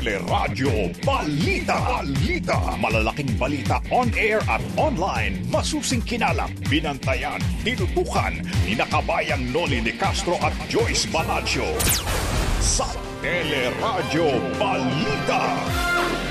Teleradyo Balita. Balita. Malalaking balita on air at online. Masusing kinalap, binantayan, tinutukan ni nakabayang Noli de Castro at Joyce Balancho. Sa Teleradyo Balita. Bilang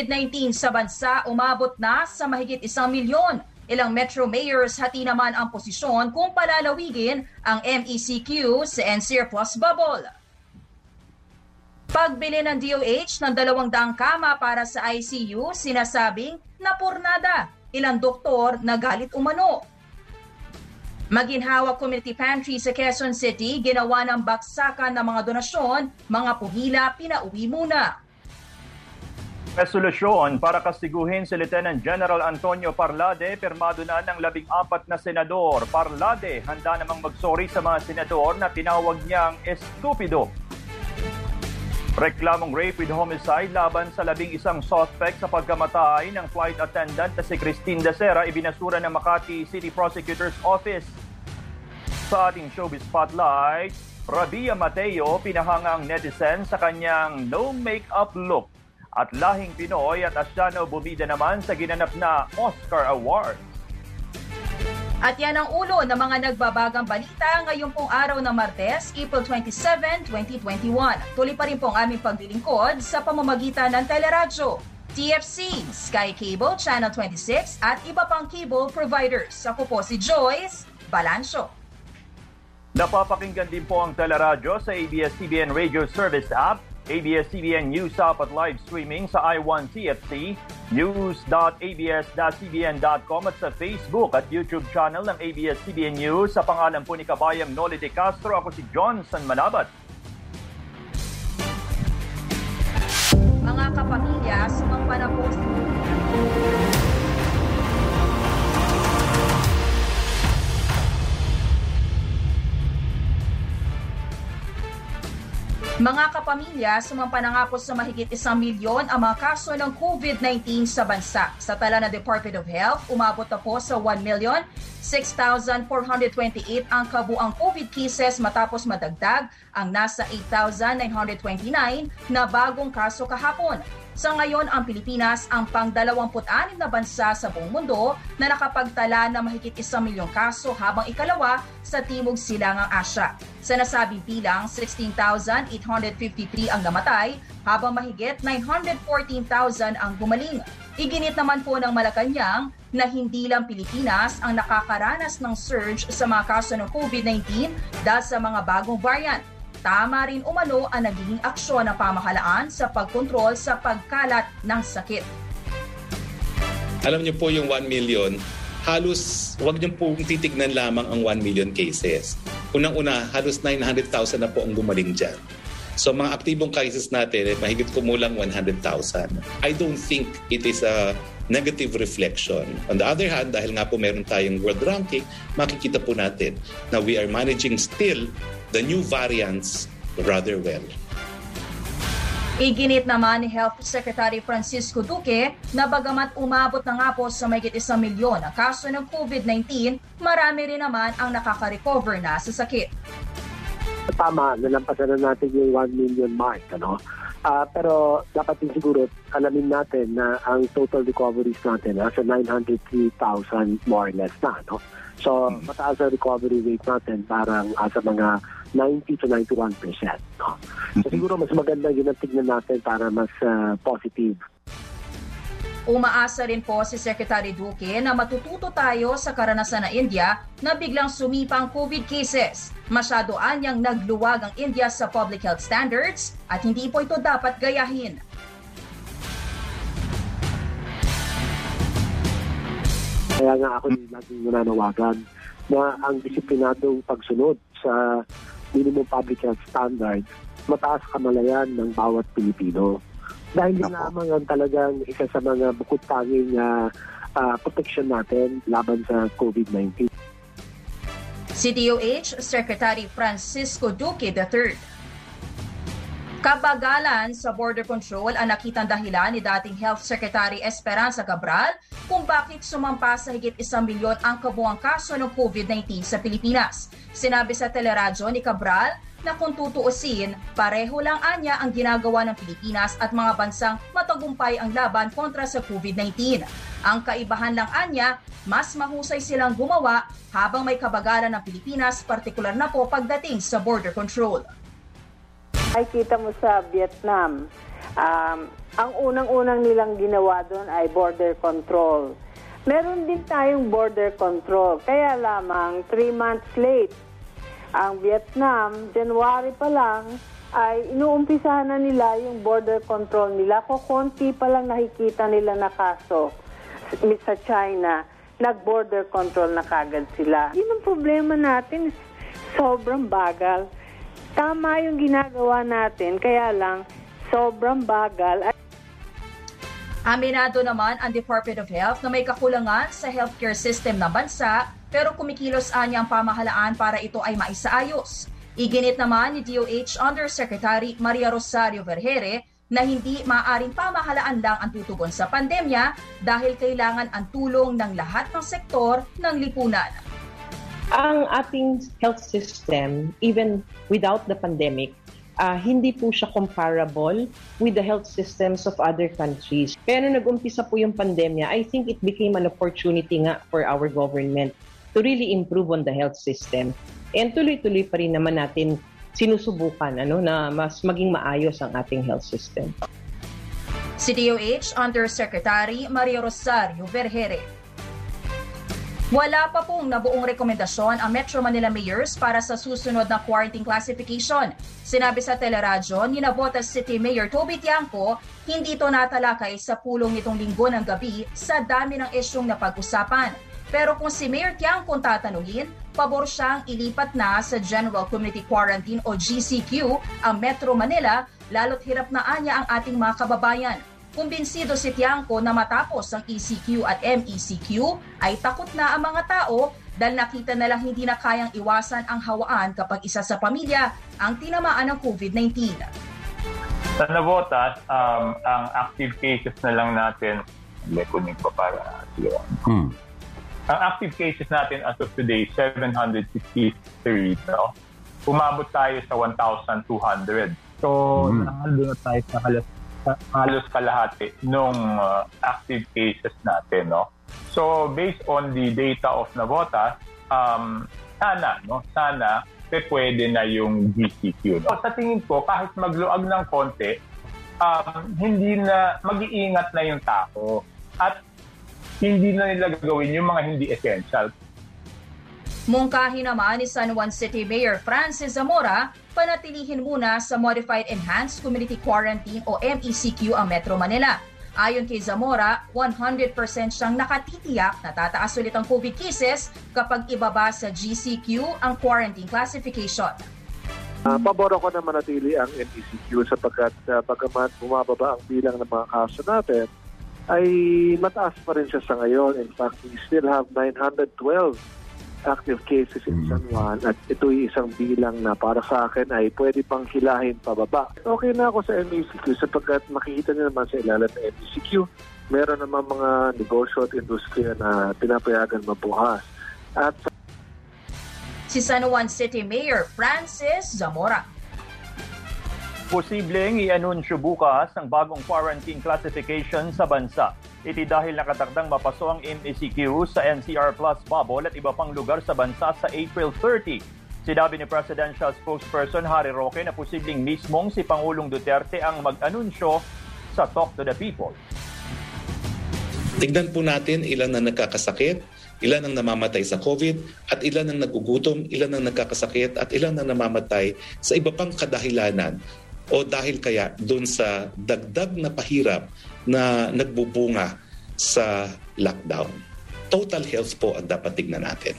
COVID-19 sa bansa umabot na sa mahigit isang milyon. Ilang metro mayors hati naman ang posisyon kung palalawigin ang MECQ sa NCR Plus Bubble. Pagbili ng DOH ng dalawang daang kama para sa ICU, sinasabing napurnada. Ilang doktor na galit umano. Maginhawa Community Pantry sa Quezon City, ginawa ng baksakan ng mga donasyon, mga puhila pinauwi muna. Resolusyon para kasiguhin si Lieutenant General Antonio Parlade, pirmado na ng labing apat na senador. Parlade, handa namang magsorry sa mga senador na tinawag niyang estupido. Reklamong rape with homicide laban sa labing isang suspect sa pagkamatay ng flight attendant na si Christine Dacera ibinasura ng Makati City Prosecutor's Office. Sa ating showbiz spotlight, Rabia Mateo pinahangang netizen sa kanyang no makeup look at lahing Pinoy at Asiano bumida naman sa ginanap na Oscar Award. At yan ang ulo ng mga nagbabagang balita ngayong pong araw ng Martes, April 27, 2021. Tuloy pa rin pong aming paglilingkod sa pamamagitan ng Teleradyo, TFC, Sky Cable Channel 26 at iba pang cable providers. Ako po si Joyce Balancho. Napapakinggan din po ang teleradyo sa ABS-CBN Radio Service app, ABS-CBN News App at live streaming sa i1 TFC, news.abs-cbn.com at sa Facebook at YouTube channel ng ABS-CBN News. Sa pangalan po ni Kabayang Noli de Castro, ako si Johnson Manabat. Mga kapamilya, sumampa na po Mga kapamilya, sumampa na sa mahigit isang milyon ang mga kaso ng COVID-19 sa bansa. Sa tala ng Department of Health, umabot na po sa 1,006,428 ang kabuang COVID cases matapos madagdag ang nasa 8,929 na bagong kaso kahapon. Sa ngayon, ang Pilipinas ang pang-26 na bansa sa buong mundo na nakapagtala ng mahigit isang milyong kaso habang ikalawa sa Timog Silangang Asya. Sa nasabing bilang, 16,853 ang namatay habang mahigit 914,000 ang gumaling. Iginit naman po ng Malacanang na hindi lang Pilipinas ang nakakaranas ng surge sa mga kaso ng COVID-19 dahil sa mga bagong variant. Tama rin umano ang nagiging aksyon ng pamahalaan sa pagkontrol sa pagkalat ng sakit. Alam niyo po yung 1 million, halos wag niyo pong titignan lamang ang 1 million cases. Unang-una, halos 900,000 na po ang gumaling dyan. So mga aktibong cases natin, eh, mahigit kumulang 100,000. I don't think it is a negative reflection. On the other hand, dahil nga po meron tayong world ranking, makikita po natin na we are managing still the new variants rather well. Iginit naman ni Health Secretary Francisco Duque na bagamat umabot na nga po sa mayigit isang milyon ang kaso ng COVID-19, marami rin naman ang nakaka-recover na sa sakit. Tama, nalampasan na natin yung 1 million mark. Ano? Uh, pero dapat din siguro alamin natin na ang total recoveries natin nasa 903,000 more or less na. No? So, mataas ang recovery rate natin parang uh, sa mga 90 to 91 percent. No? So, siguro mas maganda yun ang tignan natin para mas uh, positive. Umaasa rin po si Secretary Duque na matututo tayo sa karanasan ng India na biglang sumipa ang COVID cases. Masyado anyang nagluwag ang India sa public health standards at hindi po ito dapat gayahin. Kaya nga ako din laging nananawagan na ang disiplinadong pagsunod sa minimum public health standards mataas kamalayan ng bawat Pilipino. Dahil yun lamang ang talagang isa sa mga bukod tanging uh, uh, protection natin laban sa COVID-19. Si DOH Secretary Francisco Duque III. Kabagalan sa border control ang nakitang dahilan ni dating Health Secretary Esperanza Cabral kung bakit sumampa sa higit isang milyon ang kabuang kaso ng COVID-19 sa Pilipinas. Sinabi sa teleradyo ni Cabral na kung tutuusin, pareho lang anya ang ginagawa ng Pilipinas at mga bansang matagumpay ang laban kontra sa COVID-19. Ang kaibahan lang anya, mas mahusay silang gumawa habang may kabagalan ng Pilipinas, partikular na po pagdating sa border control. Ay kita mo sa Vietnam, um, ang unang-unang nilang ginawa doon ay border control. Meron din tayong border control, kaya lamang 3 months late. Ang Vietnam, January pa lang, ay inuumpisahan na nila yung border control nila. Kukunti pa lang nakikita nila na kaso sa China, nag-border control na kagad sila. Yun ang problema natin, sobrang bagal. Tama yung ginagawa natin, kaya lang sobrang bagal. Aminado naman ang Department of Health na may kakulangan sa healthcare system ng bansa pero kumikilos anya ang pamahalaan para ito ay maisaayos. Iginit naman ni DOH Undersecretary Maria Rosario Vergere na hindi maaring pamahalaan lang ang tutugon sa pandemya dahil kailangan ang tulong ng lahat ng sektor ng lipunan ang ating health system, even without the pandemic, uh, hindi po siya comparable with the health systems of other countries. Kaya nag-umpisa po yung pandemya, I think it became an opportunity nga for our government to really improve on the health system. And tuloy-tuloy pa rin naman natin sinusubukan ano, na mas maging maayos ang ating health system. Si DOH Undersecretary Maria Rosario Vergere. Wala pa pong nabuong rekomendasyon ang Metro Manila Mayors para sa susunod na quarantine classification. Sinabi sa teleradyo ni Navotas City Mayor Toby Tiangco, hindi ito natalakay sa pulong nitong linggo ng gabi sa dami ng isyong napag-usapan. Pero kung si Mayor Tiangco tatanungin, pabor siyang ilipat na sa General Community Quarantine o GCQ ang Metro Manila lalo't hirap na anya ang ating mga kababayan. Kumbinsido si Tiangco na matapos ang ECQ at MECQ ay takot na ang mga tao dahil nakita na lang hindi na kayang iwasan ang hawaan kapag isa sa pamilya ang tinamaan ng COVID-19. Sa Navotas, um, ang active cases na lang natin, may kunin pa para hmm. Ang active cases natin as of today, 763. No? Umabot tayo sa 1,200. So, hmm. nandun na tayo sa halos halos kalahati nung uh, active cases natin, no? So, based on the data of Navotas, um, sana, no? Sana, pwede na yung GCQ. No? So, sa tingin ko, kahit magluag ng konti, um, hindi na, mag-iingat na yung tao. At hindi na nila gagawin yung mga hindi essential. Mungkahi naman ni San Juan City Mayor Francis Zamora, panatilihin muna sa Modified Enhanced Community Quarantine o MECQ ang Metro Manila. Ayon kay Zamora, 100% siyang nakatitiyak na tataas ulit ang COVID cases kapag ibaba sa GCQ ang quarantine classification. Uh, pabor ako na manatili ang MECQ sapagkat uh, bagamat bumababa ang bilang ng mga kaso natin, ay mataas pa rin siya sa ngayon. In fact, we still have 912 active cases in San Juan at ito'y isang bilang na para sa akin ay pwede pang hilahin pababa. Okay na ako sa MECQ sapagkat makikita niyo naman sa ilalim ng MECQ, meron naman mga negosyo at industriya na pinapayagan mabuhas. At si San Juan City Mayor Francis Zamora. Posibleng i-anunsyo bukas ang bagong quarantine classification sa bansa. Iti dahil nakatakdang mapaso ang MECQ sa NCR Plus bubble at iba pang lugar sa bansa sa April 30. Sinabi ni Presidential Spokesperson Harry Roque na posibleng mismong si Pangulong Duterte ang mag-anunsyo sa Talk to the People. Tignan po natin ilan ang nagkakasakit, ilan ang namamatay sa COVID, at ilan ang nagugutom, ilan ang nagkakasakit, at ilan ang namamatay sa iba pang kadahilanan o dahil kaya doon sa dagdag na pahirap na nagbubunga sa lockdown. Total health po ang dapat tignan natin.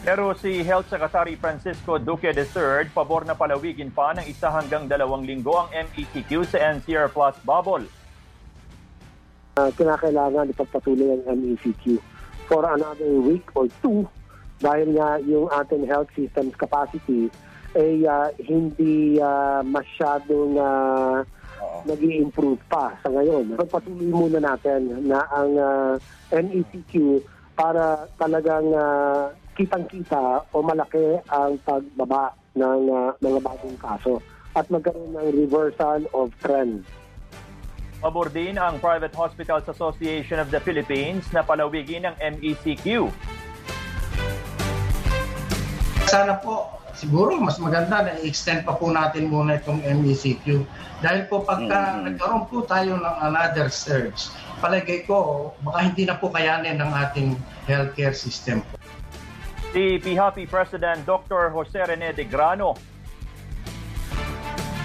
Pero si Health Secretary Francisco Duque III, pabor na palawigin pa ng isa hanggang dalawang linggo ang MECQ sa NCR Plus bubble. Uh, kinakailangan ipagpatuloy ang MECQ for another week or two dahil nga yung ating health systems capacity ay uh, hindi uh, masyadong uh, nag improve pa sa ngayon. Pagpatuloy muna natin na ang uh, NECQ para talagang uh, kitang-kita o malaki ang pagbaba ng uh, mga bagong kaso at magkaroon ng reversal of trend. Pabor din ang Private Hospitals Association of the Philippines na palawigin ng MECQ sana po siguro mas maganda na i-extend pa po natin muna itong MECQ. Dahil po pagka mm-hmm. nagkaroon po tayo ng another surge, palagay ko baka hindi na po kayanin ng ating healthcare system. Si PHAPI President Dr. Jose Rene de Grano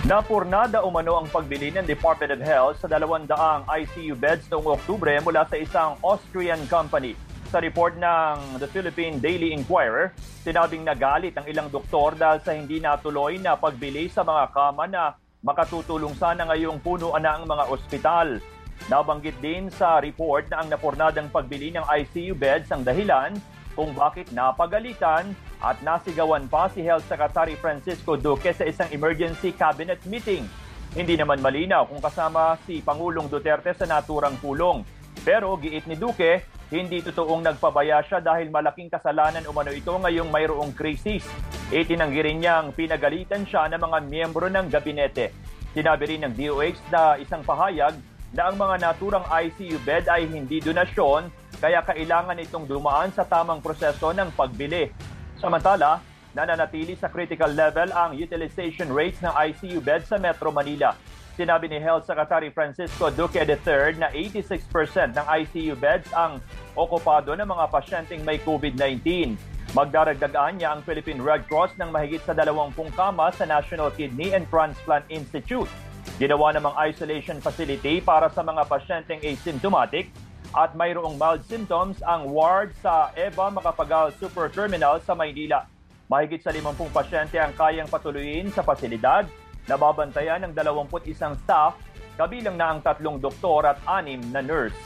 Napurnada umano ang pagbili ng Department of Health sa 200 ICU beds noong Oktubre mula sa isang Austrian company. Sa report ng The Philippine Daily Inquirer, sinabing nagalit ang ilang doktor dahil sa hindi natuloy na pagbili sa mga kama na makatutulong sana ngayong punuan na ang mga ospital. Nabanggit din sa report na ang napurnadang pagbili ng ICU beds ang dahilan kung bakit napagalitan at nasigawan pa si Health Secretary Francisco Duque sa isang emergency cabinet meeting. Hindi naman malinaw kung kasama si Pangulong Duterte sa naturang pulong. Pero giit ni Duque, hindi totoong nagpabaya siya dahil malaking kasalanan umano ito ngayong mayroong krisis. Itinanggi rin niyang pinagalitan siya ng mga miyembro ng gabinete. Sinabi rin ng DOH na isang pahayag na ang mga naturang ICU bed ay hindi donasyon kaya kailangan itong dumaan sa tamang proseso ng pagbili. Samantala, nananatili sa critical level ang utilization rates ng ICU bed sa Metro Manila. Sinabi ni Health Secretary Francisco Duque III na 86% ng ICU beds ang okupado ng mga pasyenteng may COVID-19. Magdaragdagaan niya ang Philippine Red Cross ng mahigit sa 20 kama sa National Kidney and Transplant Institute. Ginawa namang isolation facility para sa mga pasyenteng asymptomatic at mayroong mild symptoms ang ward sa Eva Macapagal Super Terminal sa Maynila. Mahigit sa 50 pasyente ang kayang patuloyin sa pasilidad Nababantayan ng 21 staff, kabilang na ang tatlong doktor at anim na nurse.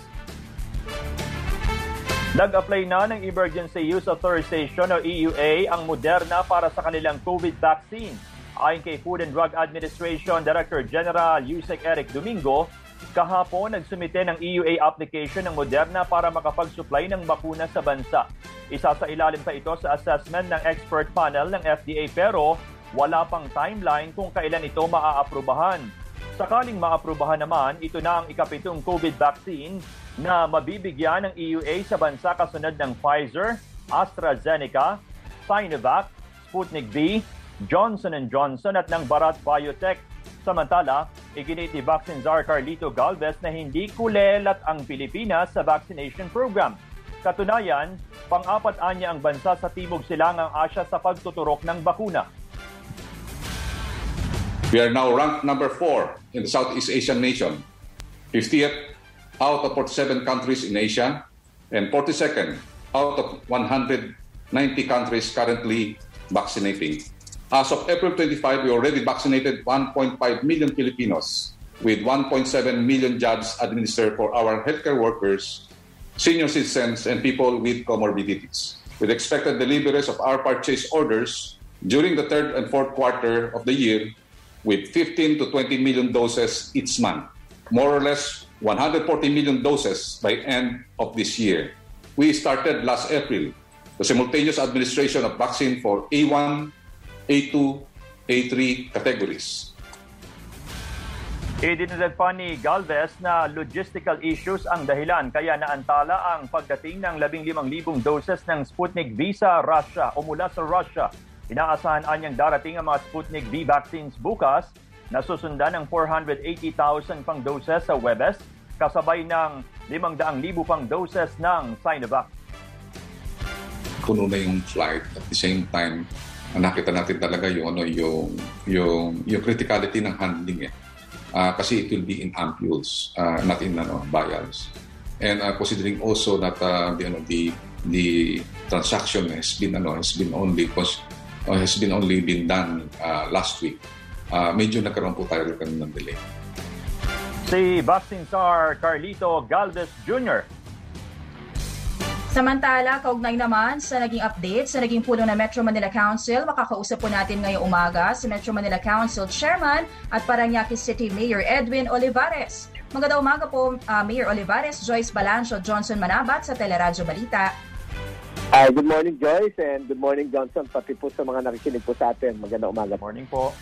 Nag-apply na ng Emergency Use Authorization o EUA ang Moderna para sa kanilang COVID vaccine. Ayon kay Food and Drug Administration Director General Yusek Eric Domingo, kahapon nagsumite ng EUA application ng Moderna para makapag-supply ng bakuna sa bansa. Isa sa ilalim pa ito sa assessment ng expert panel ng FDA pero wala pang timeline kung kailan ito maaaprubahan. Sakaling maaprubahan naman, ito na ang ikapitong COVID vaccine na mabibigyan ng EUA sa bansa kasunod ng Pfizer, AstraZeneca, Sinovac, Sputnik V, Johnson Johnson at ng Bharat Biotech. Samantala, iginit ni Vaccine Czar Carlito Galvez na hindi kulelat ang Pilipinas sa vaccination program. Katunayan, pang-apat anya ang bansa sa Timog Silangang Asya sa pagtuturok ng bakuna. We are now ranked number four in the Southeast Asian nation, 50th out of 47 countries in Asia, and 42nd out of 190 countries currently vaccinating. As of April 25, we already vaccinated 1.5 million Filipinos with 1.7 million jabs administered for our healthcare workers, senior citizens, and people with comorbidities. With expected deliveries of our purchase orders during the third and fourth quarter of the year, with 15 to 20 million doses each month, more or less 140 million doses by end of this year. We started last April the simultaneous administration of vaccine for A1, A2, A3 categories. Idinagdag ni Galvez na logistical issues ang dahilan kaya naantala ang pagdating ng 15,000 doses ng Sputnik V sa Russia o mula sa Russia Inaasahan anyang darating ang mga Sputnik V vaccines bukas na susundan ng 480,000 pang doses sa Webes kasabay ng 500,000 pang doses ng Sinovac. Puno na yung flight at the same time nakita natin talaga yung ano yung yung yung criticality ng handling eh. Uh, kasi it will be in ampules, uh, not in ano, vials. And uh, considering also that uh, the ano the the transaction has been ano has been only because uh, has been only been done uh, last week, uh, medyo nagkaroon po tayo rin ng delay. Si Vaccine Czar Carlito Galvez Jr. Samantala, kaugnay naman sa naging update sa naging pulong ng Metro Manila Council, makakausap po natin ngayong umaga si Metro Manila Council Chairman at Paranaque City Mayor Edwin Olivares. Magandang umaga po, uh, Mayor Olivares, Joyce Balancho, Johnson Manabat sa Teleradyo Balita. Uh, good morning, Joyce, and good morning, Johnson, pati po sa mga nakikinig po sa atin. Magandang umaga. Morning po.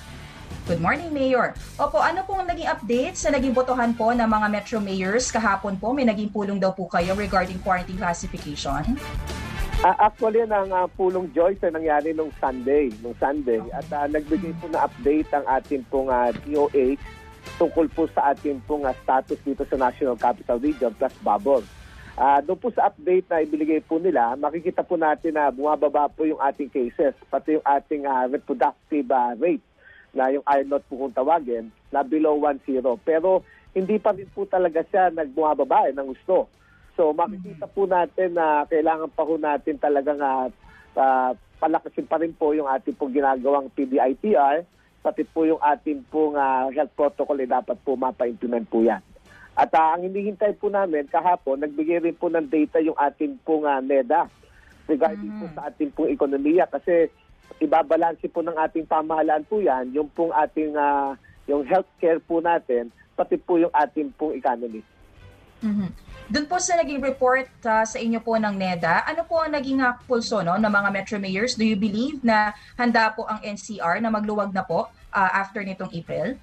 Good morning, Mayor. Opo, ano pong naging update sa naging botohan po ng mga Metro Mayors kahapon po? May naging pulong daw po kayo regarding quarantine classification? Uh, actually, ang uh, pulong Joyce ay nangyari nung Sunday. Nung Sunday. At uh, nagbigay po na update ang ating pong uh, DOH tungkol po sa ating pong uh, status dito sa National Capital Region plus bubble. Uh, doon po sa update na ibinigay po nila, makikita po natin na bumababa po yung ating cases, pati yung ating uh, reproductive uh, rate na yung iron not po kung tawagin, na below 1-0. Pero hindi pa rin po talaga siya nagbumababa eh, ng gusto. So makikita po natin na kailangan pa po natin talagang uh, uh, palakasin pa rin po yung ating pong ginagawang PDITR, pati po yung ating pong uh, health protocol eh, dapat po mapa-implement po yan. At uh, ang hinihintay po namin kahapon, nagbigay rin po ng data yung ating pong uh, NEDA regarding mm-hmm. po sa ating pong ekonomiya kasi ibabalanse po ng ating pamahalaan po yan, yung pong ating uh, yung healthcare po natin, pati po yung ating pong economy. Mm-hmm. Doon po sa naging report uh, sa inyo po ng NEDA, ano po ang naging uh, pulso no, ng mga Metro Mayors? Do you believe na handa po ang NCR na magluwag na po uh, after nitong April?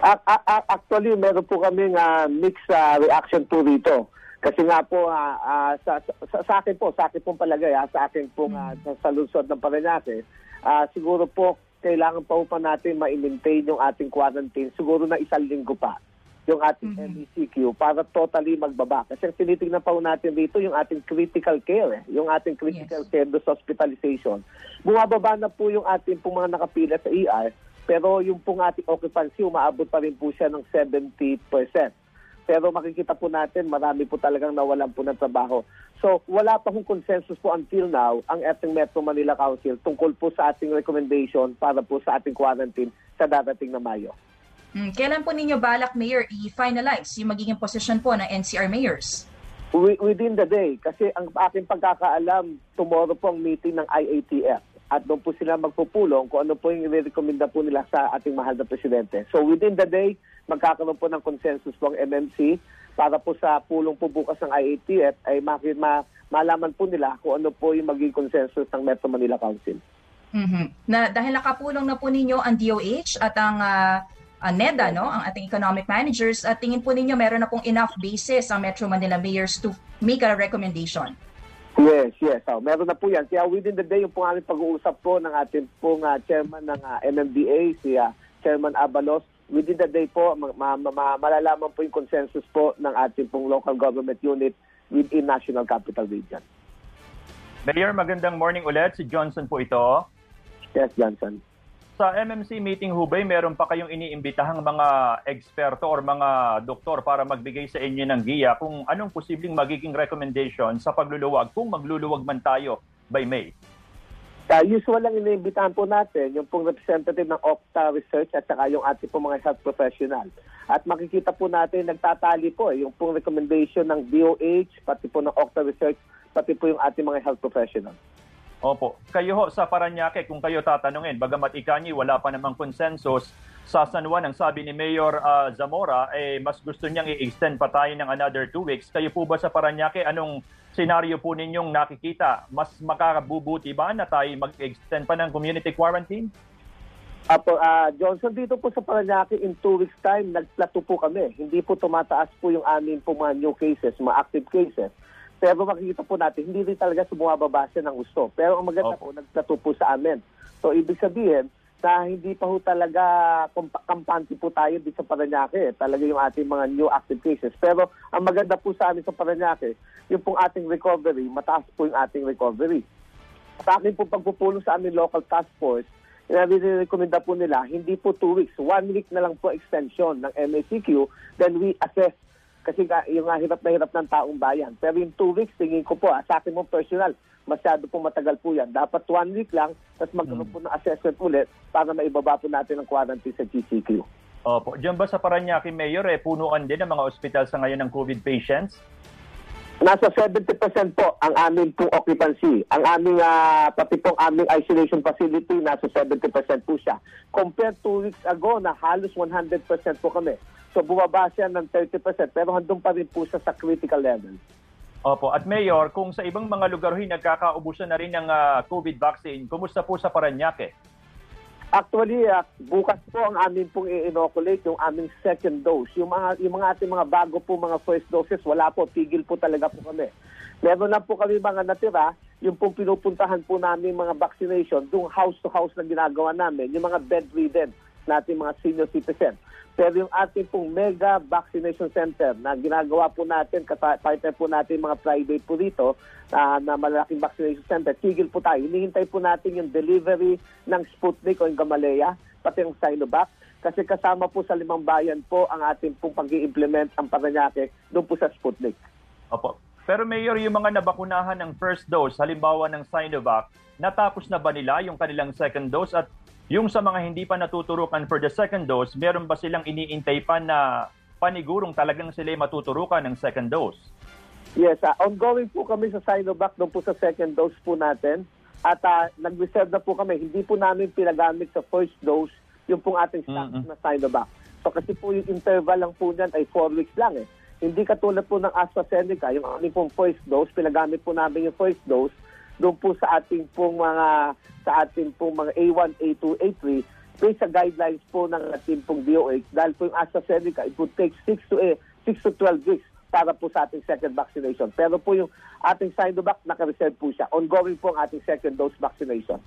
Actually, meron po kaming uh, mixed uh, reaction po rito. Kasi nga po, uh, uh, sa, sa, sa akin po, sa akin pong palagay, uh, sa akin pong uh, sa, sa lungsod ng Paranaque, uh, siguro po, kailangan pa pa natin ma-maintain yung ating quarantine, siguro na isang linggo pa yung ating mm-hmm. MECQ para totally magbaba. Kasi ang tinitingnan pa natin dito yung ating critical care, eh, yung ating critical yes. care do hospitalization. Bumababa na po yung ating pong mga nakapila sa ER, pero yung pong ating occupancy, umaabot pa rin po siya ng 70%. Pero makikita po natin, marami po talagang nawalan po ng trabaho. So, wala pa hong consensus po until now ang ating Metro Manila Council tungkol po sa ating recommendation para po sa ating quarantine sa dadating na Mayo. Hmm, kailan po ninyo balak, Mayor, i-finalize yung magiging position po ng NCR Mayors? Within the day, kasi ang aking pagkakaalam, tomorrow po ang meeting ng IATF at doon po sila magpupulong kung ano po yung i-recommenda po nila sa ating mahal na presidente. So within the day, magkakaroon po ng consensus po ang MMC para po sa pulong po bukas ng IATF ay makit ma malaman po nila kung ano po yung magiging consensus ng Metro Manila Council. Mm-hmm. Na dahil nakapulong na po ninyo ang DOH at ang uh, uh, NEDA, no, ang ating economic managers, at tingin po ninyo meron na pong enough basis ang Metro Manila mayors to make a recommendation. Yes, yes. Oh, meron na po yan. Kaya within the day, yung pong aming pag-uusap po ng ating pong uh, chairman ng uh, MMDA, si uh, Chairman Abalos, within the day po, ma- ma- ma- malalaman po yung consensus po ng ating pong local government unit within National Capital Region. Mayor, magandang morning ulit. Si Johnson po ito. Yes, Johnson sa MMC meeting hubay, meron pa kayong iniimbitahang mga eksperto or mga doktor para magbigay sa inyo ng giya kung anong posibleng magiging recommendation sa pagluluwag kung magluluwag man tayo by May? Uh, usual lang iniimbitahan po natin yung pong representative ng Opta Research at saka yung ating po mga health professional. At makikita po natin nagtatali po eh, yung pong recommendation ng DOH, pati po ng Opta Research, pati po yung ating mga health professional. Opo. Kayo ho sa Paranaque, kung kayo tatanungin, bagamat ikanyi wala pa namang consensus, sa San Juan, ang sabi ni Mayor uh, Zamora, eh, mas gusto niyang i-extend pa tayo ng another two weeks. Kayo po ba sa Paranaque, anong senaryo po ninyong nakikita? Mas makakabubuti ba na tayo mag-extend pa ng community quarantine? Apo, uh, Johnson, dito po sa Paranaque, in two weeks time, nagplato po kami. Hindi po tumataas po yung amin po mga new cases, mga active cases. Pero makikita po natin, hindi rin talaga bumababa siya ng gusto. Pero ang maganda okay. po, nagtato po sa amin. So, ibig sabihin, na hindi pa ho talaga kampante po tayo dito sa Paranaque. Talaga yung ating mga new active cases. Pero ang maganda po sa amin sa Paranaque, yung pong ating recovery, mataas po yung ating recovery. Sa akin po pagpupulong sa aming local task force, recommenda po nila, hindi po two weeks, one week na lang po extension ng MACQ, then we assess kasi yung uh, hirap na hirap ng taong bayan. Pero yung two weeks, tingin ko po, ah, sa akin mo personal, masyado po matagal po yan. Dapat one week lang, tapos magkaroon hmm. po ng assessment ulit para maibaba po natin ang quarantine sa GCQ. Opo. Diyan ba sa Paranaque, Mayor, eh, punuan din ang mga ospital sa ngayon ng COVID patients? Nasa 70% po ang aming pong occupancy. Ang aming, uh, pati pong aming isolation facility, nasa 70% po siya. Compared two weeks ago na halos 100% po kami. So bumaba siya ng 30% pero handong pa rin po siya sa critical level. Opo. At Mayor, kung sa ibang mga lugar rin nagkakaubusan na rin ng uh, COVID vaccine, kumusta po sa Paranaque? Actually, uh, bukas po ang amin pong i-inoculate yung aming second dose. Yung mga, yung mga ating mga bago po mga first doses, wala po, tigil po talaga po kami. Meron na po kami mga natira, yung pong pinupuntahan po namin mga vaccination, yung house to house na ginagawa namin, yung mga bedridden natin mga senior citizen. Pero yung ating pong mega vaccination center na ginagawa po natin, partner po natin mga private po dito, uh, na malaking vaccination center, tigil po tayo. Hinihintay po natin yung delivery ng Sputnik o yung Gamaleya, pati yung Sinovac. Kasi kasama po sa limang bayan po ang ating pong pag implement ang Paranaque doon po sa Sputnik. Opo. Pero Mayor, yung mga nabakunahan ng first dose, halimbawa ng Sinovac, natapos na ba nila yung kanilang second dose at yung sa mga hindi pa natuturukan for the second dose, meron ba silang iniintay pa na panigurong talagang sila matuturukan ng second dose? Yes, uh, ongoing po kami sa Sinovac doon po sa second dose po natin. At uh, nag-reserve na po kami. Hindi po namin pinagamit sa first dose yung pong ating stock mm-hmm. na Sinovac. So kasi po yung interval lang po niyan ay 4 weeks lang eh. Hindi katulad po ng AstraZeneca, yung aming pong first dose, pinagamit po namin yung first dose doon po sa ating pong mga sa ating pong mga A1, A2, A3 based sa guidelines po ng ating pong DOH dahil po yung AstraZeneca it would take 6 to 8, 6 to 12 weeks para po sa ating second vaccination. Pero po yung ating Sinovac, naka-reserve po siya. Ongoing po ang ating second dose vaccination.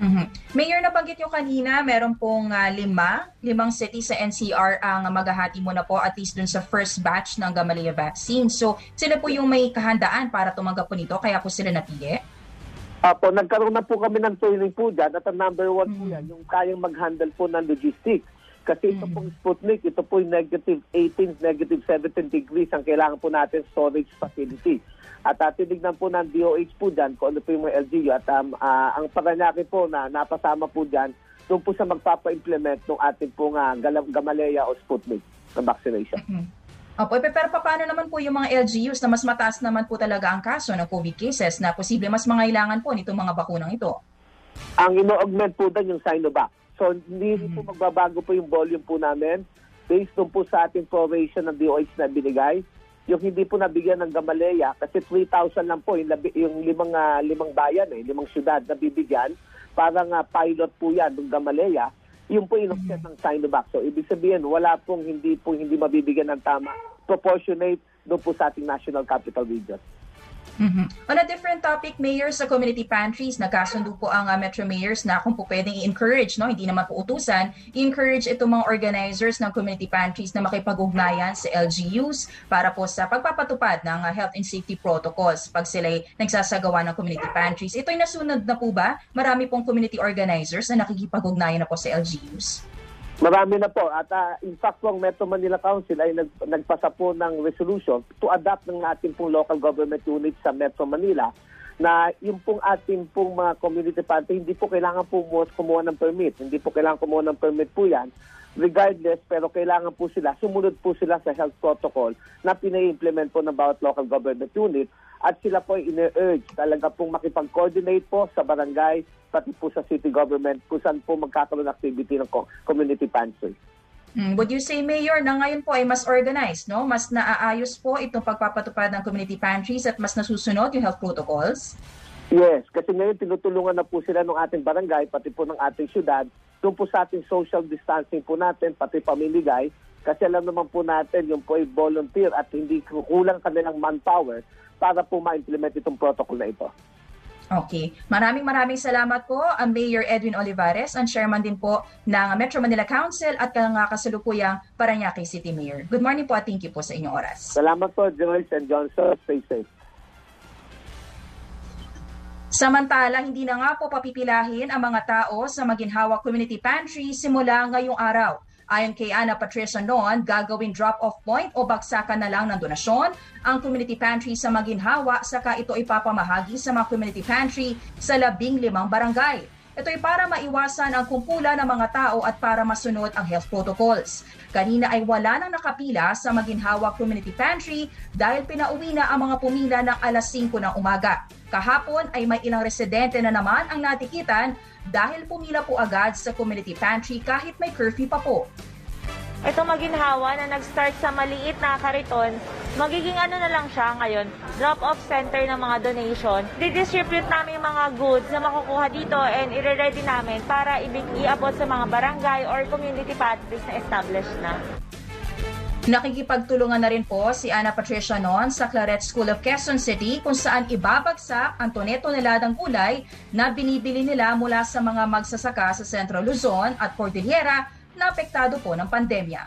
Mm-hmm. Mayor, nabanggit nyo kanina, meron pong uh, lima, limang city sa NCR ang maghahati mo na po at least dun sa first batch ng Gamaleya vaccine. So, sila po yung may kahandaan para tumanggap po nito, kaya po sila napili? Apo, nagkaroon na po kami ng training po dyan at ang number one mm-hmm. po yan, yung kayang mag-handle po ng logistics. Kasi ito mm-hmm. pong Sputnik, ito po yung negative 18, negative 17 degrees ang kailangan po natin storage facility. At uh, tinignan po ng DOH po dyan kung ano po yung mga LGU. At um, uh, ang Paranaque po na napasama po dyan, doon po sa magpapa-implement ng ating pong uh, Gamaleya o Sputnik na vaccination. Mm-hmm. Opo, eh, pero paano naman po yung mga LGUs na mas mataas naman po talaga ang kaso ng COVID cases na posible mas mangailangan po nitong mga bakunang ito? Ang ino-augment po doon yung Sinovac. So hindi mm-hmm. po magbabago po yung volume po namin based doon po sa ating proration ng DOH na binigay yung hindi po nabigyan ng Gamaleya kasi 3,000 lang po yung, yung limang uh, limang bayan eh, limang syudad na bibigyan parang uh, pilot po yan ng Gamaleya yung po in-offset ng Sinovac. So ibig sabihin wala pong hindi po hindi mabibigyan ng tama proportionate doon po sa ating National Capital Region. Mm-hmm. On a different topic, Mayor, sa community pantries, nagkasundo po ang uh, Metro Mayors na kung po pwedeng i-encourage, no, hindi naman po utusan, i-encourage itong mga organizers ng community pantries na makipag-ugnayan sa LGUs para po sa pagpapatupad ng uh, health and safety protocols pag sila nagsasagawa ng community pantries. Ito'y nasunod na po ba? Marami pong community organizers na nakikipag-ugnayan na po sa LGUs? Marami na po. At uh, in fact po, ang Metro Manila Council ay nag, nagpasa po ng resolution to adapt ng ating pong local government unit sa Metro Manila na yung pong ating pong mga community party, hindi po kailangan po kumuha ng permit. Hindi po kailangan kumuha ng permit po yan. Regardless, pero kailangan po sila, sumunod po sila sa health protocol na pinay-implement po ng bawat local government unit at sila po ay ine-urge talaga pong makipag-coordinate po sa barangay, pati po sa city government kung saan po magkakaroon ng activity ng community pantry. Mm, would you say, Mayor, na ngayon po ay mas organized, no? Mas naaayos po itong pagpapatupad ng community pantries at mas nasusunod yung health protocols? Yes, kasi ngayon tinutulungan na po sila ng ating barangay, pati po ng ating syudad, doon po sa ating social distancing po natin, pati pamiligay, kasi alam naman po natin yung po ay volunteer at hindi kulang kanilang manpower para po ma-implement itong protocol na ito. Okay. Maraming maraming salamat po ang Mayor Edwin Olivares, ang chairman din po ng Metro Manila Council at ang kasalukuyang Paranaque City Mayor. Good morning po at thank you po sa inyong oras. Salamat po, Joyce and Johnson. Stay safe. Samantala, hindi na nga po papipilahin ang mga tao sa Maginhawa Community Pantry simula ngayong araw. Ayon kay Ana Patricia Noon, gagawing drop-off point o bagsakan na lang ng donasyon ang community pantry sa Maginhawa saka ito ipapamahagi sa mga community pantry sa labing limang barangay. Ito ay para maiwasan ang kumpula ng mga tao at para masunod ang health protocols. Kanina ay wala nang nakapila sa Maginhawa Community Pantry dahil pinauwi na ang mga pumila ng alas 5 ng umaga. Kahapon ay may ilang residente na naman ang natikitan dahil pumila po agad sa community pantry kahit may curfew pa po. Ito maginhawa na nag-start sa maliit na kariton, magiging ano na lang siya ngayon, drop-off center ng mga donation. Didistribute namin yung mga goods na makukuha dito and i-ready namin para i-abot sa mga barangay or community pantries na established na. Nakikipagtulungan na rin po si Ana Patricia Non sa Claret School of Quezon City kung saan ibabagsak ang toneto-neladang gulay na binibili nila mula sa mga magsasaka sa Central Luzon at Cordillera na apektado po ng pandemya.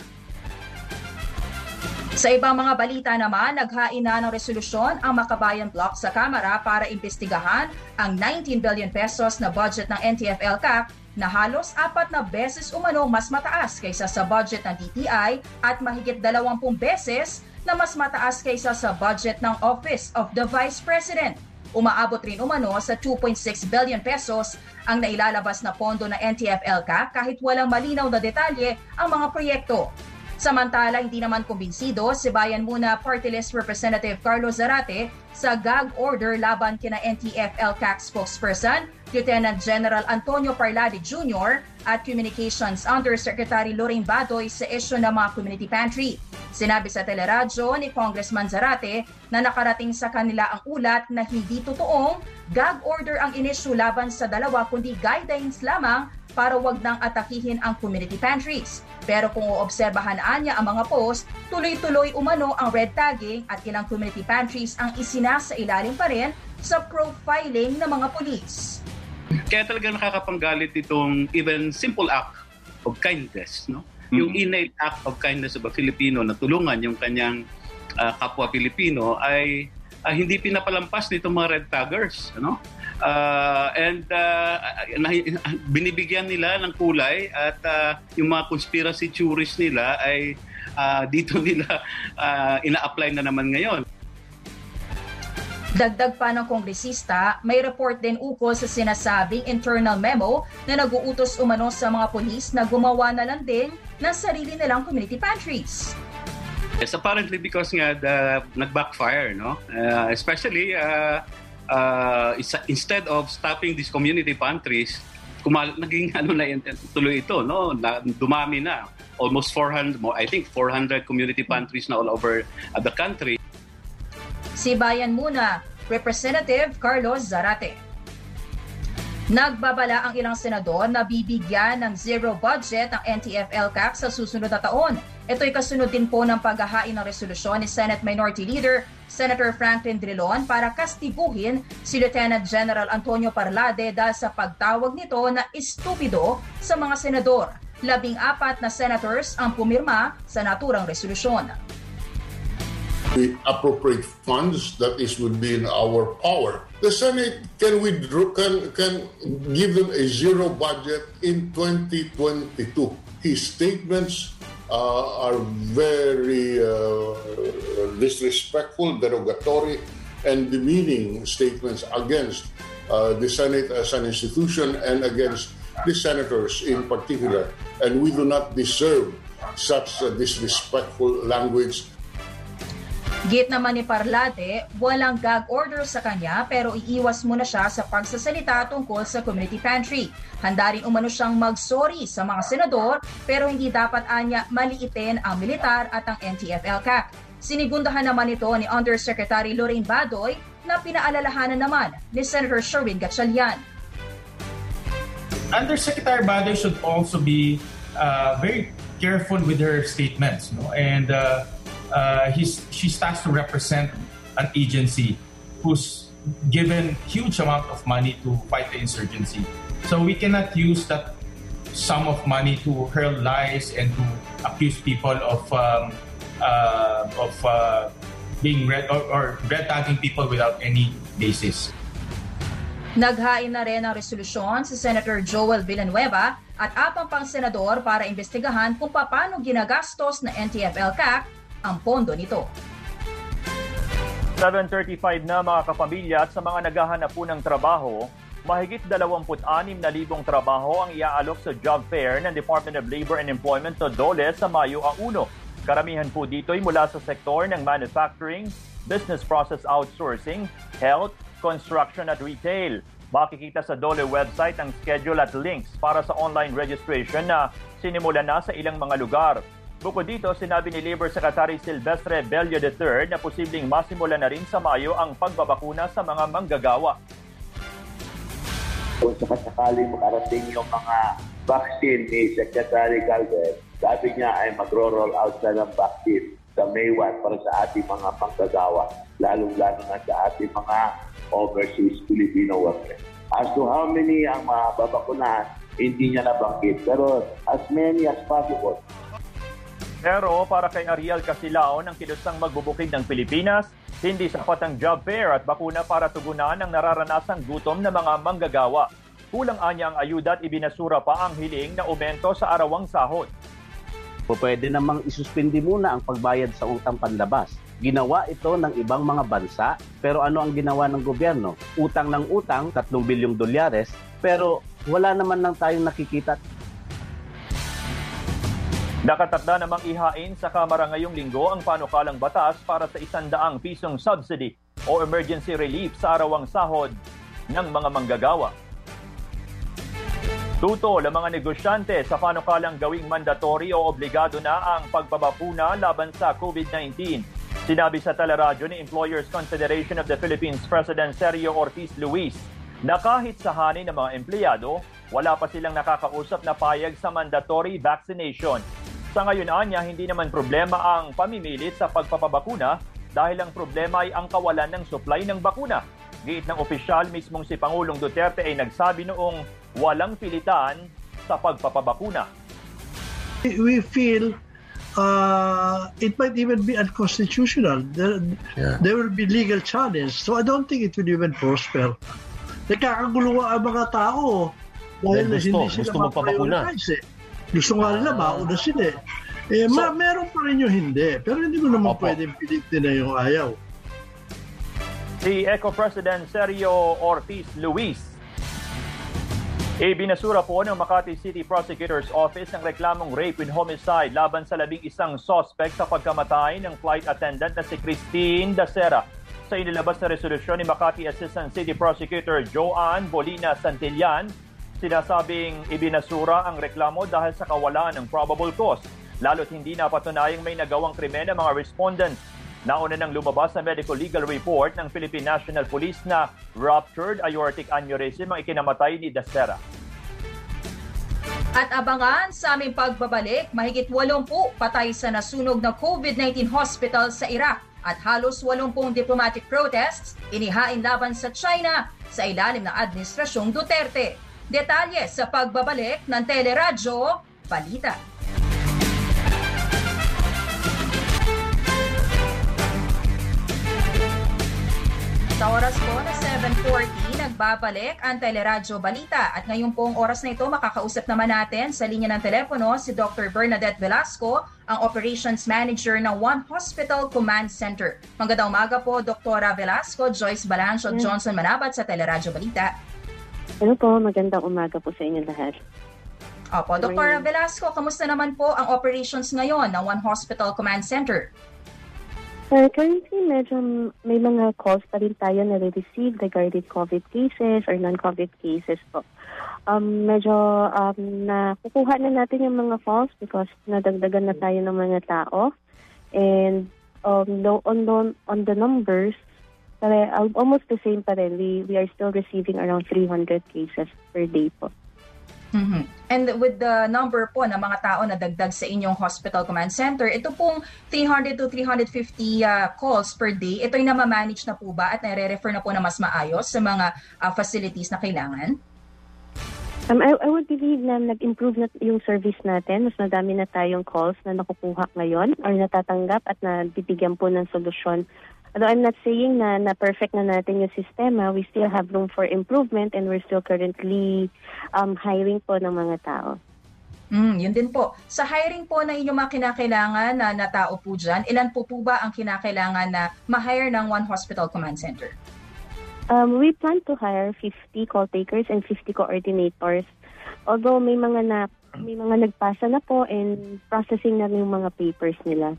Sa ibang mga balita naman, naghain na ng resolusyon ang Makabayan Block sa Kamara para imbestigahan ang 19 billion pesos na budget ng NTF-LCAC na halos apat na beses umano mas mataas kaysa sa budget ng DTI at mahigit 20 beses na mas mataas kaysa sa budget ng Office of the Vice President. Umaabot rin umano sa 2.6 billion pesos ang nailalabas na pondo ng NTF-LCAC kahit walang malinaw na detalye ang mga proyekto. Samantala, hindi naman kumbinsido si Bayan Muna Party List Representative Carlos Zarate sa gag order laban kina NTF-LCAC spokesperson Lieutenant General Antonio Parladi Jr. at Communications Undersecretary Lorraine Badoy sa isyo ng mga community pantry. Sinabi sa teleradyo ni Congressman Zarate na nakarating sa kanila ang ulat na hindi totoong gag order ang inisyu laban sa dalawa kundi guidelines lamang para wag nang atakihin ang community pantries. Pero kung uobserbahan niya ang mga post, tuloy-tuloy umano ang red tagging at ilang community pantries ang isinasa ilalim pa rin sa profiling ng mga polis. Kaya talaga nakakapanggalit itong even simple act of kindness, no? Mm-hmm. Yung innate act of kindness of a Filipino na tulungan yung kanyang uh, kapwa Pilipino ay uh, hindi pinapalampas nitong mga red taggers, ano? Uh, and uh, binibigyan nila ng kulay at uh, yung mga conspiracy theories nila ay uh, dito nila uh, ina-apply na naman ngayon. Dagdag pa ng kongresista, may report din ukol sa sinasabing internal memo na naguutos umano sa mga polis na gumawa na lang din ng sarili nilang community pantries. Yes, apparently because nga the, nag-backfire, no? Uh, especially uh, uh, instead of stopping these community pantries, kumal naging ano na tuloy ito, no? Na, dumami na. Almost 400, I think 400 community pantries na all over uh, the country. Si Bayan muna, Representative Carlos Zarate. Nagbabala ang ilang senador na bibigyan ng zero budget ang NTF-LCAC sa susunod na taon. Ito'y kasunod din po ng paghahain ng resolusyon ni Senate Minority Leader Senator Franklin Drilon para kastiguhin si Lieutenant General Antonio Parlade dahil sa pagtawag nito na estupido sa mga senador. Labing apat na senators ang pumirma sa naturang resolusyon. We appropriate funds that is would be in our power. The Senate can withdraw can can give them a zero budget in 2022. His statements uh, are very uh, disrespectful, derogatory, and demeaning statements against uh, the Senate as an institution and against the senators in particular. And we do not deserve such disrespectful language Git naman ni Parlade, walang gag order sa kanya pero iiwas muna siya sa pagsasalita tungkol sa community pantry. Handa rin umano siyang mag-sorry sa mga senador pero hindi dapat anya maliitin ang militar at ang NTF-LCAC. Sinigundahan naman ito ni Undersecretary Lorraine Badoy na pinaalalahanan naman ni Senator Sherwin Gatchalian. Undersecretary Badoy should also be uh, very careful with her statements no? and uh, uh, she starts to represent an agency who's given huge amount of money to fight the insurgency. So we cannot use that sum of money to hurl lies and to accuse people of um, uh, of uh, being red or, or red tagging people without any basis. Naghain na rin ang resolusyon si Senator Joel Villanueva at apang pang senador para imbestigahan kung paano ginagastos na NTF-LCAC ang pondo nito. 7.35 na mga kapamilya at sa mga naghahanap po ng trabaho, mahigit 26,000 trabaho ang iaalok sa job fair ng Department of Labor and Employment o DOLE sa Mayo a 1. Karamihan po dito ay mula sa sektor ng manufacturing, business process outsourcing, health, construction at retail. Makikita sa DOLE website ang schedule at links para sa online registration na sinimula na sa ilang mga lugar. Bukod dito, sinabi ni Labor Secretary Silvestre Bello III na posibleng masimula na rin sa Mayo ang pagbabakuna sa mga manggagawa. Kung sakasakali makarating yung mga vaccine ni Secretary Calvert, sabi niya ay magro-roll out na ng vaccine sa May 1 para sa ating mga manggagawa, lalong-lalo na sa ating mga overseas Filipino workers. As to how many ang mababakunahan, hindi niya nabanggit. Pero as many as possible. Pero para kay Ariel Casilao ng kilusang magbubukid ng Pilipinas, hindi sapat ang job fair at bakuna para tugunan ang nararanasang gutom ng mga manggagawa. Kulang anya ang ayuda at ibinasura pa ang hiling na umento sa arawang sahod. O pwede namang isuspindi muna ang pagbayad sa utang panlabas. Ginawa ito ng ibang mga bansa, pero ano ang ginawa ng gobyerno? Utang ng utang, 3 bilyong dolyares, pero wala naman lang tayong nakikita Nakatakda namang ihain sa Kamara ngayong linggo ang panukalang batas para sa isandaang pisong subsidy o emergency relief sa arawang sahod ng mga manggagawa. Tutol ang mga negosyante sa panukalang gawing mandatory o obligado na ang pagbabakuna laban sa COVID-19. Sinabi sa teleradyo ni Employers Confederation of the Philippines President Sergio Ortiz Luis na kahit sa hanin ng mga empleyado, wala pa silang nakakausap na payag sa mandatory vaccination sa ngayon anya, hindi naman problema ang pamimilit sa pagpapabakuna dahil ang problema ay ang kawalan ng supply ng bakuna. Giit ng opisyal mismong si Pangulong Duterte ay nagsabi noong walang pilitan sa pagpapabakuna. We feel uh, it might even be unconstitutional. There, yeah. there will be legal challenge. So I don't think it will even prosper. Nagkakagulo ang mga tao dahil gusto, hindi sila gusto magpapakuna. Eh. Gusto nga nila, mauna sila eh. Eh, so, ma- meron pa rin yung hindi. Pero hindi mo naman opo. pwedeng pilitin na yung ayaw. Si ECO President Sergio Ortiz Luis Ibinasura po ng Makati City Prosecutor's Office ang reklamong rape with homicide laban sa labing isang suspect sa pagkamatay ng flight attendant na si Christine Dacera. Sa inilabas na resolusyon ni Makati Assistant City Prosecutor Joanne Bolina Santillan, Sinasabing ibinasura ang reklamo dahil sa kawalan ng probable cause, lalo't hindi napatunayang may nagawang krimen ang mga respondents. Nauna nang lumabas sa medical legal report ng Philippine National Police na ruptured aortic aneurysm ang ikinamatay ni Dacera. At abangan sa aming pagbabalik, mahigit 80 patay sa nasunog na COVID-19 hospital sa Iraq at halos 80 diplomatic protests inihain laban sa China sa ilalim ng Administrasyong Duterte. Detalye sa pagbabalik ng Teleradyo Balita. Sa oras po na 7.40, nagbabalik ang Teleradyo Balita. At ngayon pong oras na ito, makakausap naman natin sa linya ng telepono si Dr. Bernadette Velasco, ang Operations Manager ng One Hospital Command Center. Magandang umaga po, Dr. Velasco, Joyce Balancho at Johnson Manabat sa Teleradyo Balita. Ano po, magandang umaga po sa inyo lahat. Opo, Dr. Velasco, kamusta naman po ang operations ngayon ng One Hospital Command Center? Uh, currently, medyo may mga calls pa rin tayo na receive regarding COVID cases or non-COVID cases po. Um, medyo um, nakukuha na natin yung mga calls because nadagdagan na tayo ng mga tao. And um, on, on, on the numbers, Pare, almost the same pa rin. We, we are still receiving around 300 cases per day po. Mm-hmm. And with the number po ng mga tao na dagdag sa inyong hospital command center, ito pong 300 to 350 uh, calls per day, ito ay namamanage na po ba at nare-refer na po na mas maayos sa mga uh, facilities na kailangan? Um, I, I would believe na nag-improve na yung service natin. Mas madami na tayong calls na nakukuha ngayon or natatanggap at nabibigyan po ng solusyon Although I'm not saying na, na perfect na natin yung sistema, we still have room for improvement and we're still currently um, hiring po ng mga tao. Mm, yun din po. Sa hiring po na inyong mga kinakailangan na, na tao po dyan, ilan po po ba ang kinakailangan na ma-hire ng One Hospital Command Center? Um, we plan to hire 50 call takers and 50 coordinators. Although may mga na may mga nagpasa na po and processing na yung mga papers nila.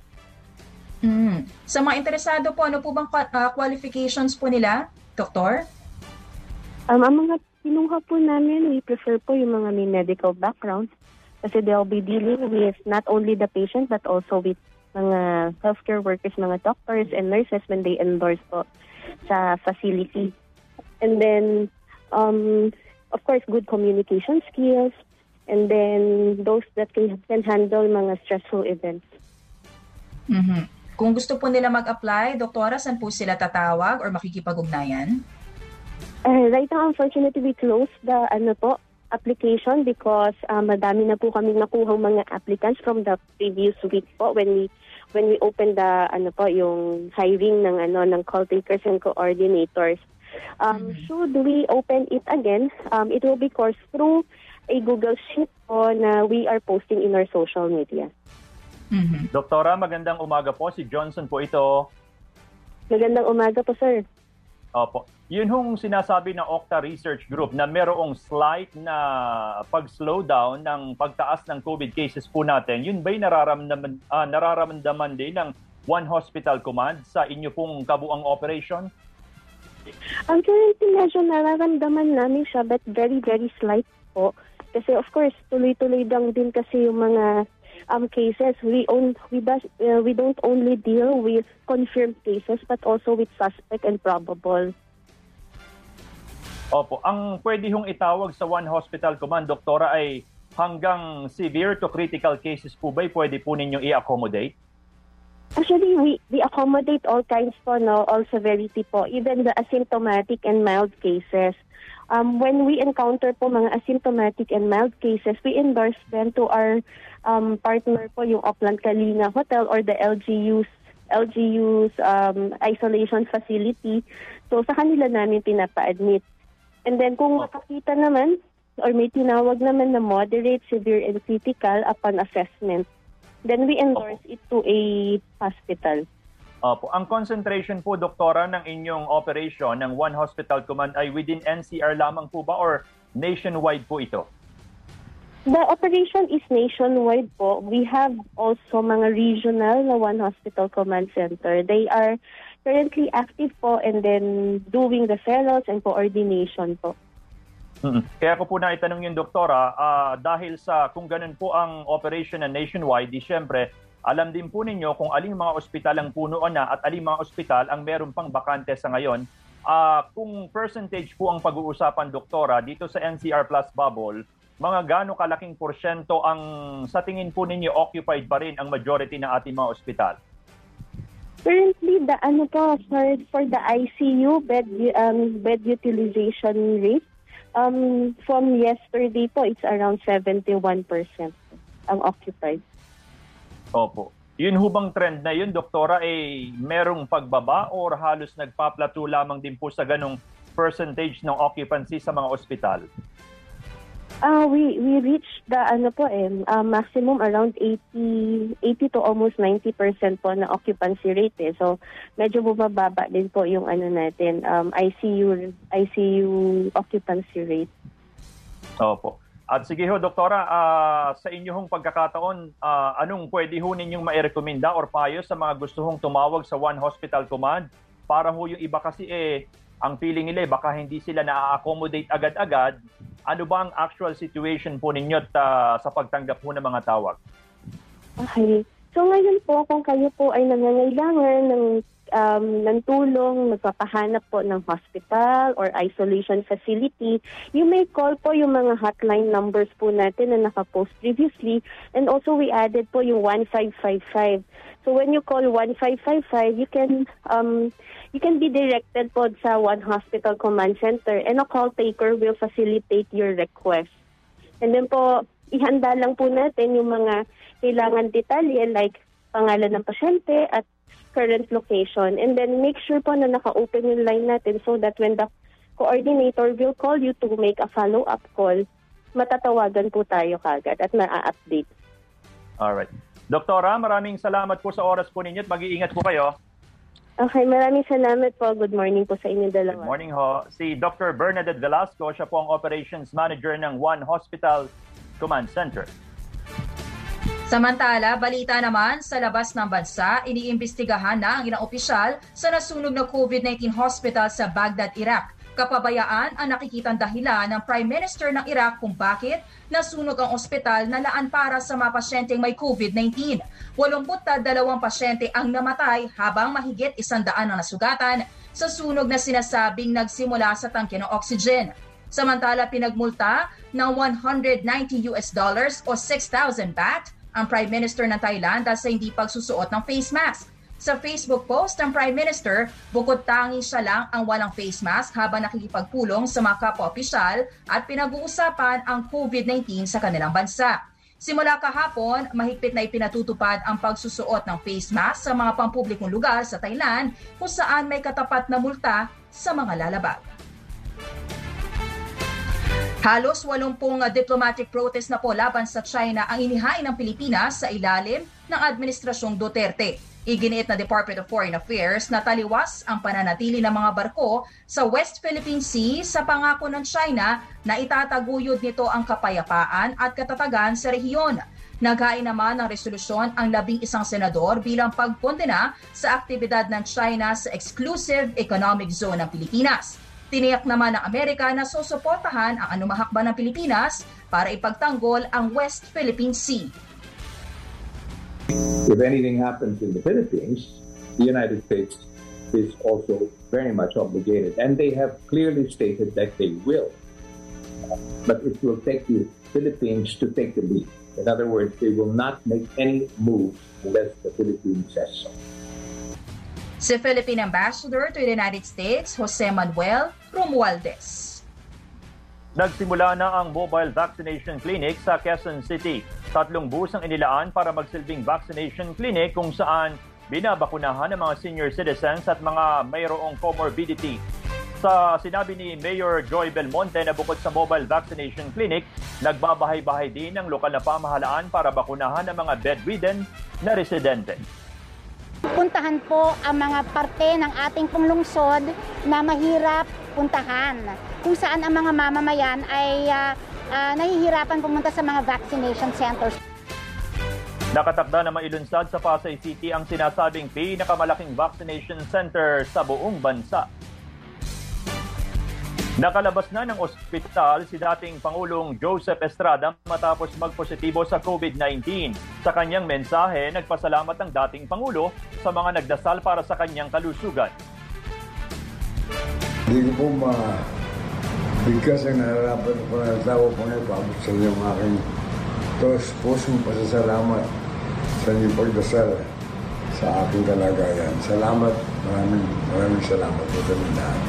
Mm. Sa mga interesado po, ano po bang uh, qualifications po nila, Doktor? Um, ang mga kinuha po namin, we prefer po yung mga may medical background kasi they'll be dealing with not only the patient but also with mga healthcare workers, mga doctors and nurses when they endorse po sa facility. And then, um, of course, good communication skills, and then those that can, can handle mga stressful events. Mm-hmm. Kung gusto po nila mag-apply, doktora, saan po sila tatawag or makikipag-ugnayan? Uh, right now, unfortunately, we closed the ano po, application because uh, madami na po kami nakuhang mga applicants from the previous week po when we when we opened the ano po yung hiring ng ano ng call takers and coordinators. Um, mm-hmm. Should we open it again, um, it will be course through a Google Sheet po na we are posting in our social media. Mm-hmm. Doktora, magandang umaga po. Si Johnson po ito. Magandang umaga po, sir. Opo. Yun hong sinasabi ng Okta Research Group na merong slight na pag-slow down ng pagtaas ng COVID cases po natin. Yun ba'y nararamdaman, uh, nararamdaman din ng One Hospital Command sa inyo pong kabuang operation? Ang currently medyo nararamdaman namin siya but very very slight po. Kasi of course, tuloy-tuloy lang din kasi yung mga um, cases. We, own, we, does, uh, we don't only deal with confirmed cases but also with suspect and probable. Opo, ang pwede hong itawag sa One Hospital Command, Doktora, ay hanggang severe to critical cases po ba pwede po ninyong i-accommodate? Actually, we, we accommodate all kinds po, no? all severity po, even the asymptomatic and mild cases. Um, when we encounter po mga asymptomatic and mild cases, we endorse them to our um, partner po, yung Opland Kalina Hotel or the LGU's LGU's um, isolation facility. So sa kanila namin pinapa-admit. And then kung makakita naman or may tinawag naman na moderate, severe, and critical upon assessment, then we endorse it to a hospital. Opo. Ang concentration po, doktora, ng inyong operation ng One Hospital Command ay within NCR lamang po ba or nationwide po ito? The operation is nationwide po. We have also mga regional na One Hospital Command Center. They are currently active po and then doing referrals and coordination po. Mm-hmm. Kaya ko po na itanong yung doktora, uh, dahil sa kung ganun po ang operation na nationwide, di syempre, alam din po ninyo kung aling mga ospital ang punuan na at aling mga ospital ang meron pang bakante sa ngayon. Uh, kung percentage po ang pag-uusapan, doktora, dito sa NCR Plus Bubble, mga gaano kalaking porsyento ang sa tingin po ninyo occupied pa rin ang majority ng ating mga ospital? Currently, the ano po, for, for the ICU bed um, bed utilization rate, um, from yesterday po, it's around 71% ang occupied. Opo. Yun hubang trend na yun, doktora, ay eh, merong pagbaba or halos nagpa-plateau lamang din po sa ganong percentage ng occupancy sa mga ospital? Uh, we we reached the ano po eh, uh, maximum around 80 80 to almost 90% po na occupancy rate eh. So medyo bumababa din po yung ano natin um, ICU ICU occupancy rate. Opo. At sige ho, doktora, uh, sa inyong pagkakataon, uh, anong pwede ho ninyong mairekomenda or payo sa mga gusto hong tumawag sa One Hospital Command para ho yung iba kasi eh, ang feeling nila eh, baka hindi sila na-accommodate agad-agad ano ba ang actual situation po ninyo ta, sa pagtanggap po ng mga tawag? Okay. So ngayon po, kung kayo po ay nangangailangan ng um, ng tulong, nagpapahanap po ng hospital or isolation facility, you may call po yung mga hotline numbers po natin na nakapost previously. And also we added po yung 1555. So when you call 1555, you can um, you can be directed po sa One Hospital Command Center and a call taker will facilitate your request. And then po, ihanda lang po natin yung mga kailangan detalye like pangalan ng pasyente at current location. And then make sure po na naka-open yung line natin so that when the coordinator will call you to make a follow-up call, matatawagan po tayo kagad at na-update. Alright. Doktora, maraming salamat po sa oras po ninyo at mag-iingat po kayo. Okay, maraming salamat po. Good morning po sa inyo dalawa. Good morning ho. Si Dr. Bernadette Velasco, siya po ang Operations Manager ng One Hospital Command Center. Samantala, balita naman sa labas ng bansa, iniimbestigahan na ang ilang opisyal sa nasunog na COVID-19 hospital sa Baghdad, Iraq. Kapabayaan ang nakikitang dahilan ng Prime Minister ng Iraq kung bakit nasunog ang ospital na laan para sa mga pasyenteng may COVID-19. 82 pasyente ang namatay habang mahigit isandaan ang nasugatan sa sunog na sinasabing nagsimula sa tangke ng oxygen. Samantala, pinagmulta ng 190 US dollars o 6,000 baht ang Prime Minister ng Thailand sa hindi pagsusuot ng face mask. Sa Facebook post ng Prime Minister, bukod tangi siya lang ang walang face mask habang nakikipagpulong sa mga kapwa-opisyal at pinag-uusapan ang COVID-19 sa kanilang bansa. Simula kahapon, mahigpit na ipinatutupad ang pagsusuot ng face mask sa mga pampublikong lugar sa Thailand kung saan may katapat na multa sa mga lalabag. Halos 80 diplomatic protest na po laban sa China ang inihain ng Pilipinas sa ilalim ng Administrasyong Duterte. Iginiit na Department of Foreign Affairs na taliwas ang pananatili ng mga barko sa West Philippine Sea sa pangako ng China na itataguyod nito ang kapayapaan at katatagan sa rehiyon. Naghain naman ng resolusyon ang labing isang senador bilang pagkondena sa aktibidad ng China sa exclusive economic zone ng Pilipinas. Tiniyak naman ng Amerika na susuportahan ang anumahakba ng Pilipinas para ipagtanggol ang West Philippine Sea. If anything happens in the Philippines, the United States is also very much obligated. And they have clearly stated that they will. But it will take the Philippines to take the lead. In other words, they will not make any moves unless the Philippines says so. Si Philippine Ambassador to the United States, Jose Manuel Romualdez. Nagsimula na ang mobile vaccination clinic sa Quezon City. Tatlong bus ang inilaan para magsilbing vaccination clinic kung saan binabakunahan ng mga senior citizens at mga mayroong comorbidity. Sa sinabi ni Mayor Joy Belmonte na bukod sa mobile vaccination clinic, nagbabahay-bahay din ng lokal na pamahalaan para bakunahan ang mga bedridden na residente. Puntahan po ang mga parte ng ating pong lungsod na mahirap puntahan kung saan ang mga mamamayan ay uh, uh, nahihirapan pumunta sa mga vaccination centers. Nakatakda na mailunsad sa Pasay City ang sinasabing pinakamalaking vaccination center sa buong bansa. Nakalabas na ng ospital si dating Pangulong Joseph Estrada matapos magpositibo sa COVID-19. Sa kanyang mensahe, nagpasalamat ang dating Pangulo sa mga nagdasal para sa kanyang kalusugan. Hindi ko po ma Bigkas ang nararapat ko na tao po na ipabot sa inyo ang aking tos pusong pasasalamat sa inyong pagdasal sa aking kalagayan. Salamat, maraming, maraming salamat po sa lahat.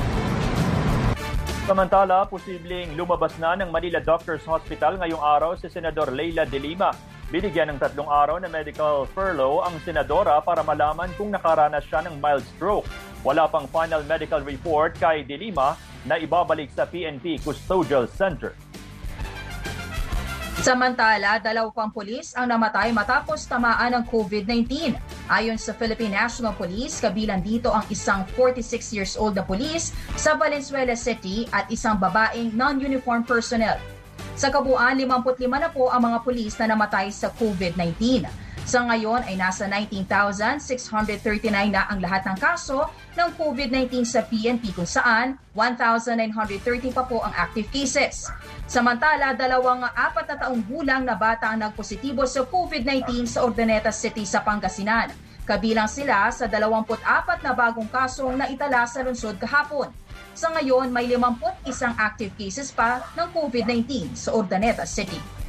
Samantala, posibleng lumabas na ng Manila Doctors Hospital ngayong araw si Senador Leila De Lima. Binigyan ng tatlong araw na medical furlough ang senadora para malaman kung nakaranas siya ng mild stroke. Wala pang final medical report kay De Lima na ibabalik sa PNP Custodial Center. Samantala, dalaw pang pulis ang namatay matapos tamaan ng COVID-19. Ayon sa Philippine National Police, kabilang dito ang isang 46 years old na pulis sa Valenzuela City at isang babaeng non-uniform personnel. Sa kabuuan, 55 na po ang mga pulis na namatay sa COVID-19. Sa ngayon ay nasa 19,639 na ang lahat ng kaso ng COVID-19 sa PNP kung saan 1,930 pa po ang active cases. Samantala, dalawang apat na taong gulang na bata ang nagpositibo sa COVID-19 sa Ordaneta City sa Pangasinan. Kabilang sila sa 24 na bagong kasong naitala sa lungsod kahapon. Sa ngayon, may 51 active cases pa ng COVID-19 sa Ordaneta City.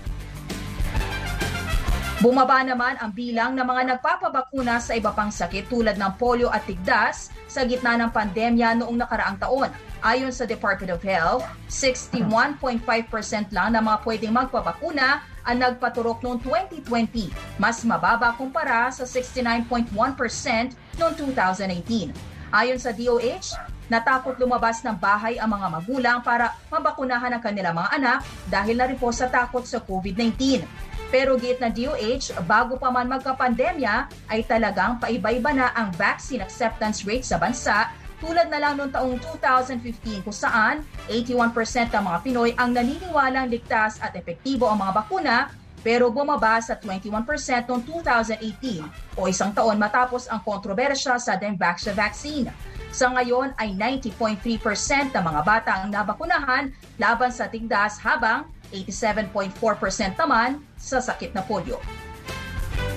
Bumaba naman ang bilang ng mga nagpapabakuna sa iba pang sakit tulad ng polio at tigdas sa gitna ng pandemya noong nakaraang taon. Ayon sa Department of Health, 61.5% lang ng mga pwedeng magpabakuna ang nagpaturok noong 2020, mas mababa kumpara sa 69.1% noong 2018. Ayon sa DOH, natakot lumabas ng bahay ang mga magulang para mabakunahan ang kanilang mga anak dahil na rin po sa takot sa COVID-19. Pero git na DOH, bago pa man magkapandemya, ay talagang paiba-iba na ang vaccine acceptance rate sa bansa tulad na lang noong taong 2015 kung saan 81% ng mga Pinoy ang naniniwalang ligtas at epektibo ang mga bakuna pero bumaba sa 21% noong 2018 o isang taon matapos ang kontrobersya sa Dengvaxia vaccine. Sa ngayon ay 90.3% ng mga bata ang nabakunahan laban sa tigdas habang 87.4% naman sa sakit na polio.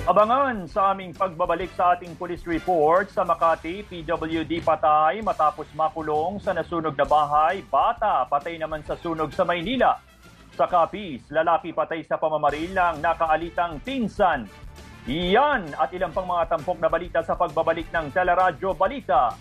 Abangan sa aming pagbabalik sa ating police report sa Makati, PWD patay matapos makulong sa nasunog na bahay, bata patay naman sa sunog sa Maynila. Sa Capiz, lalaki patay sa pamamaril ng nakaalitang pinsan. Iyan at ilang pang mga tampok na balita sa pagbabalik ng Teleradyo Balita.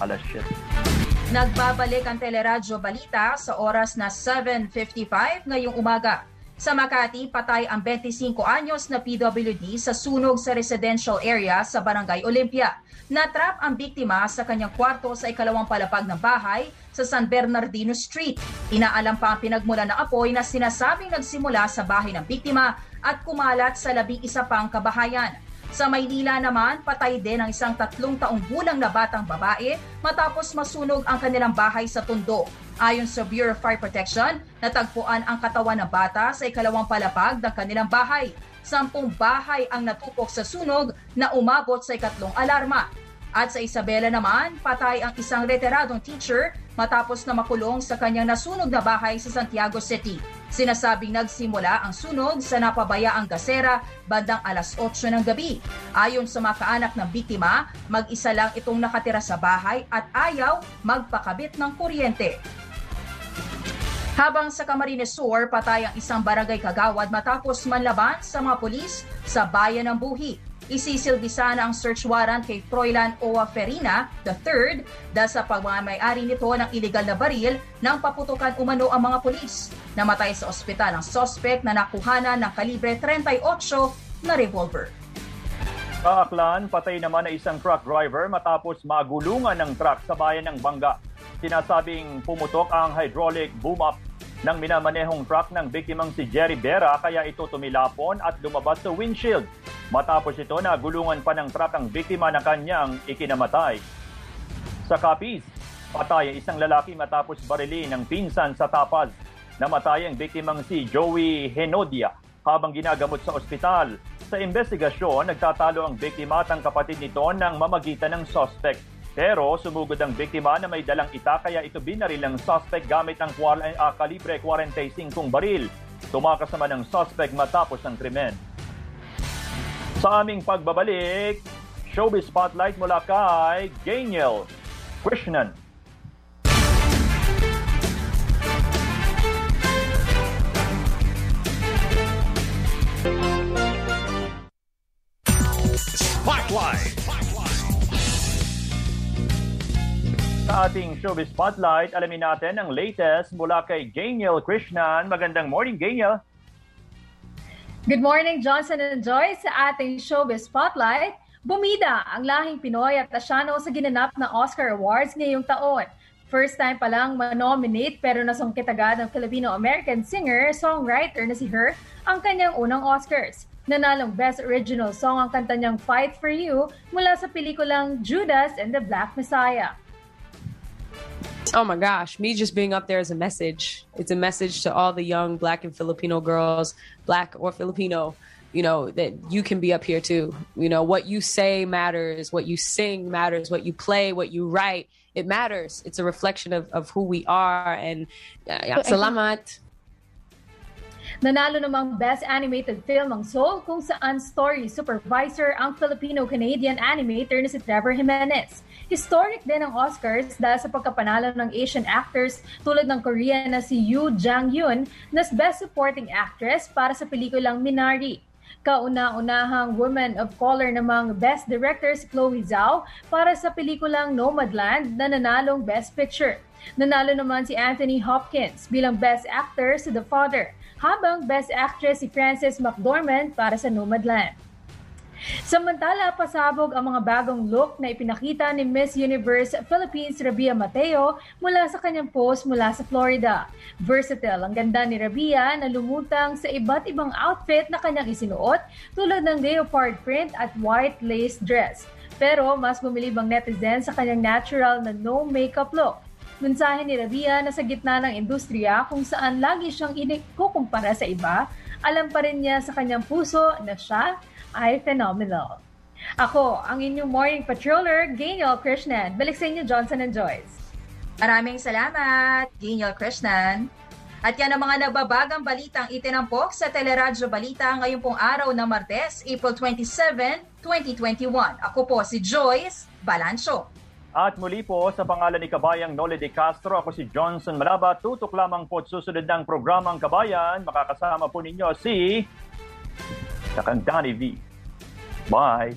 Alas 7. Nagbabalik ang Teleradyo Balita sa oras na 7.55 ngayong umaga. Sa Makati, patay ang 25 anyos na PWD sa sunog sa residential area sa Barangay Olympia. Natrap ang biktima sa kanyang kwarto sa ikalawang palapag ng bahay sa San Bernardino Street. Inaalam pa ang pinagmula ng apoy na sinasabing nagsimula sa bahay ng biktima at kumalat sa labing isa pang kabahayan. Sa Maynila naman, patay din ang isang tatlong taong gulang na batang babae matapos masunog ang kanilang bahay sa Tondo. Ayon sa Bureau of Fire Protection, natagpuan ang katawan ng bata sa ikalawang palapag ng kanilang bahay. Sampung bahay ang natupok sa sunog na umabot sa ikatlong alarma. At sa Isabela naman, patay ang isang retiradong teacher matapos na makulong sa kanyang nasunog na bahay sa Santiago City. Sinasabing nagsimula ang sunog sa napabayaang gasera bandang alas 8 ng gabi. Ayon sa mga kaanak ng biktima, mag-isa lang itong nakatira sa bahay at ayaw magpakabit ng kuryente. Habang sa Camarines Sur, patay ang isang barangay kagawad matapos manlaban sa mga pulis sa bayan ng Buhi. Isisilbi sana ang search warrant kay Froilan Oa Ferina III dahil sa pagmamayari nito ng illegal na baril nang paputukan umano ang mga pulis. Namatay sa ospital ang suspect na nakuhanan ng kalibre 38 na revolver. Sa Aklan, patay naman na isang truck driver matapos magulungan ng truck sa bayan ng Bangga. Sinasabing pumutok ang hydraulic boom up ng minamanehong truck ng biktimang si Jerry Vera kaya ito tumilapon at lumabas sa windshield. Matapos ito, nagulungan pa ng truck ang biktima na kanyang ikinamatay. Sa Capiz, patay ang isang lalaki matapos barili ng pinsan sa Tapaz. Namatay ang biktimang si Joey Henodia habang ginagamot sa ospital. Sa investigasyon, nagtatalo ang biktima at ang kapatid nito ng mamagitan ng suspect. Pero sumugod ang biktima na may dalang ita kaya ito binaril ng suspect gamit ang uh, kalibre 45 baril. Tumakas naman ang suspect matapos ang krimen. Sa aming pagbabalik, Showbiz Spotlight mula kay Ganiel Krishnan. Sa ating Showbiz Spotlight, alamin natin ang latest mula kay Ganiel Krishnan. Magandang morning, Ganiel. Good morning, Johnson and Joyce. Sa ating showbiz spotlight, bumida ang lahing Pinoy at Asyano sa ginanap na Oscar Awards ngayong taon. First time pa lang ma-nominate pero nasungkit agad ng Filipino-American singer-songwriter na si Her ang kanyang unang Oscars. Nanalong Best Original Song ang kanta niyang Fight For You mula sa pelikulang Judas and the Black Messiah. Oh my gosh, me just being up there is a message. It's a message to all the young black and Filipino girls, black or Filipino, you know, that you can be up here too. You know, what you say matters, what you sing matters, what you play, what you write, it matters. It's a reflection of, of who we are. And uh, salamat. Nanalo namang Best Animated Film ang Soul kung saan story supervisor ang Filipino-Canadian animator na si Trevor Jimenez. Historic din ang Oscars dahil sa pagkapanalo ng Asian actors tulad ng Korean na si Yoo Jang-yoon na Best Supporting Actress para sa pelikulang Minari. Kauna-unahang Woman of Color namang Best Director si Chloe Zhao para sa pelikulang Nomadland na nanalong Best Picture. Nanalo naman si Anthony Hopkins bilang Best Actor sa The Father, habang Best Actress si Frances McDormand para sa Nomadland. Samantala, pasabog ang mga bagong look na ipinakita ni Miss Universe Philippines Rabia Mateo mula sa kanyang post mula sa Florida. Versatile ang ganda ni Rabia na lumutang sa iba't ibang outfit na kanyang isinuot tulad ng leopard print at white lace dress. Pero mas bumilib ang netizen sa kanyang natural na no makeup look. Mensahe ni Rabia na sa gitna ng industriya kung saan lagi siyang inikukumpara sa iba, alam pa rin niya sa kanyang puso na siya ay phenomenal. Ako, ang inyong morning patroller, Gaynel Krishnan. Balik sa inyo, Johnson and Joyce. Maraming salamat, Gaynel Krishnan. At yan ang mga nababagang balitang itinampok sa Teleradyo Balita ngayong pong araw ng Martes, April 27, 2021. Ako po si Joyce Balancho. At muli po sa pangalan ni Kabayang Nole de Castro, ako si Johnson Malaba. Tutok lamang po at susunod ng programang Kabayan. Makakasama po ninyo si Kakandani V. Bye!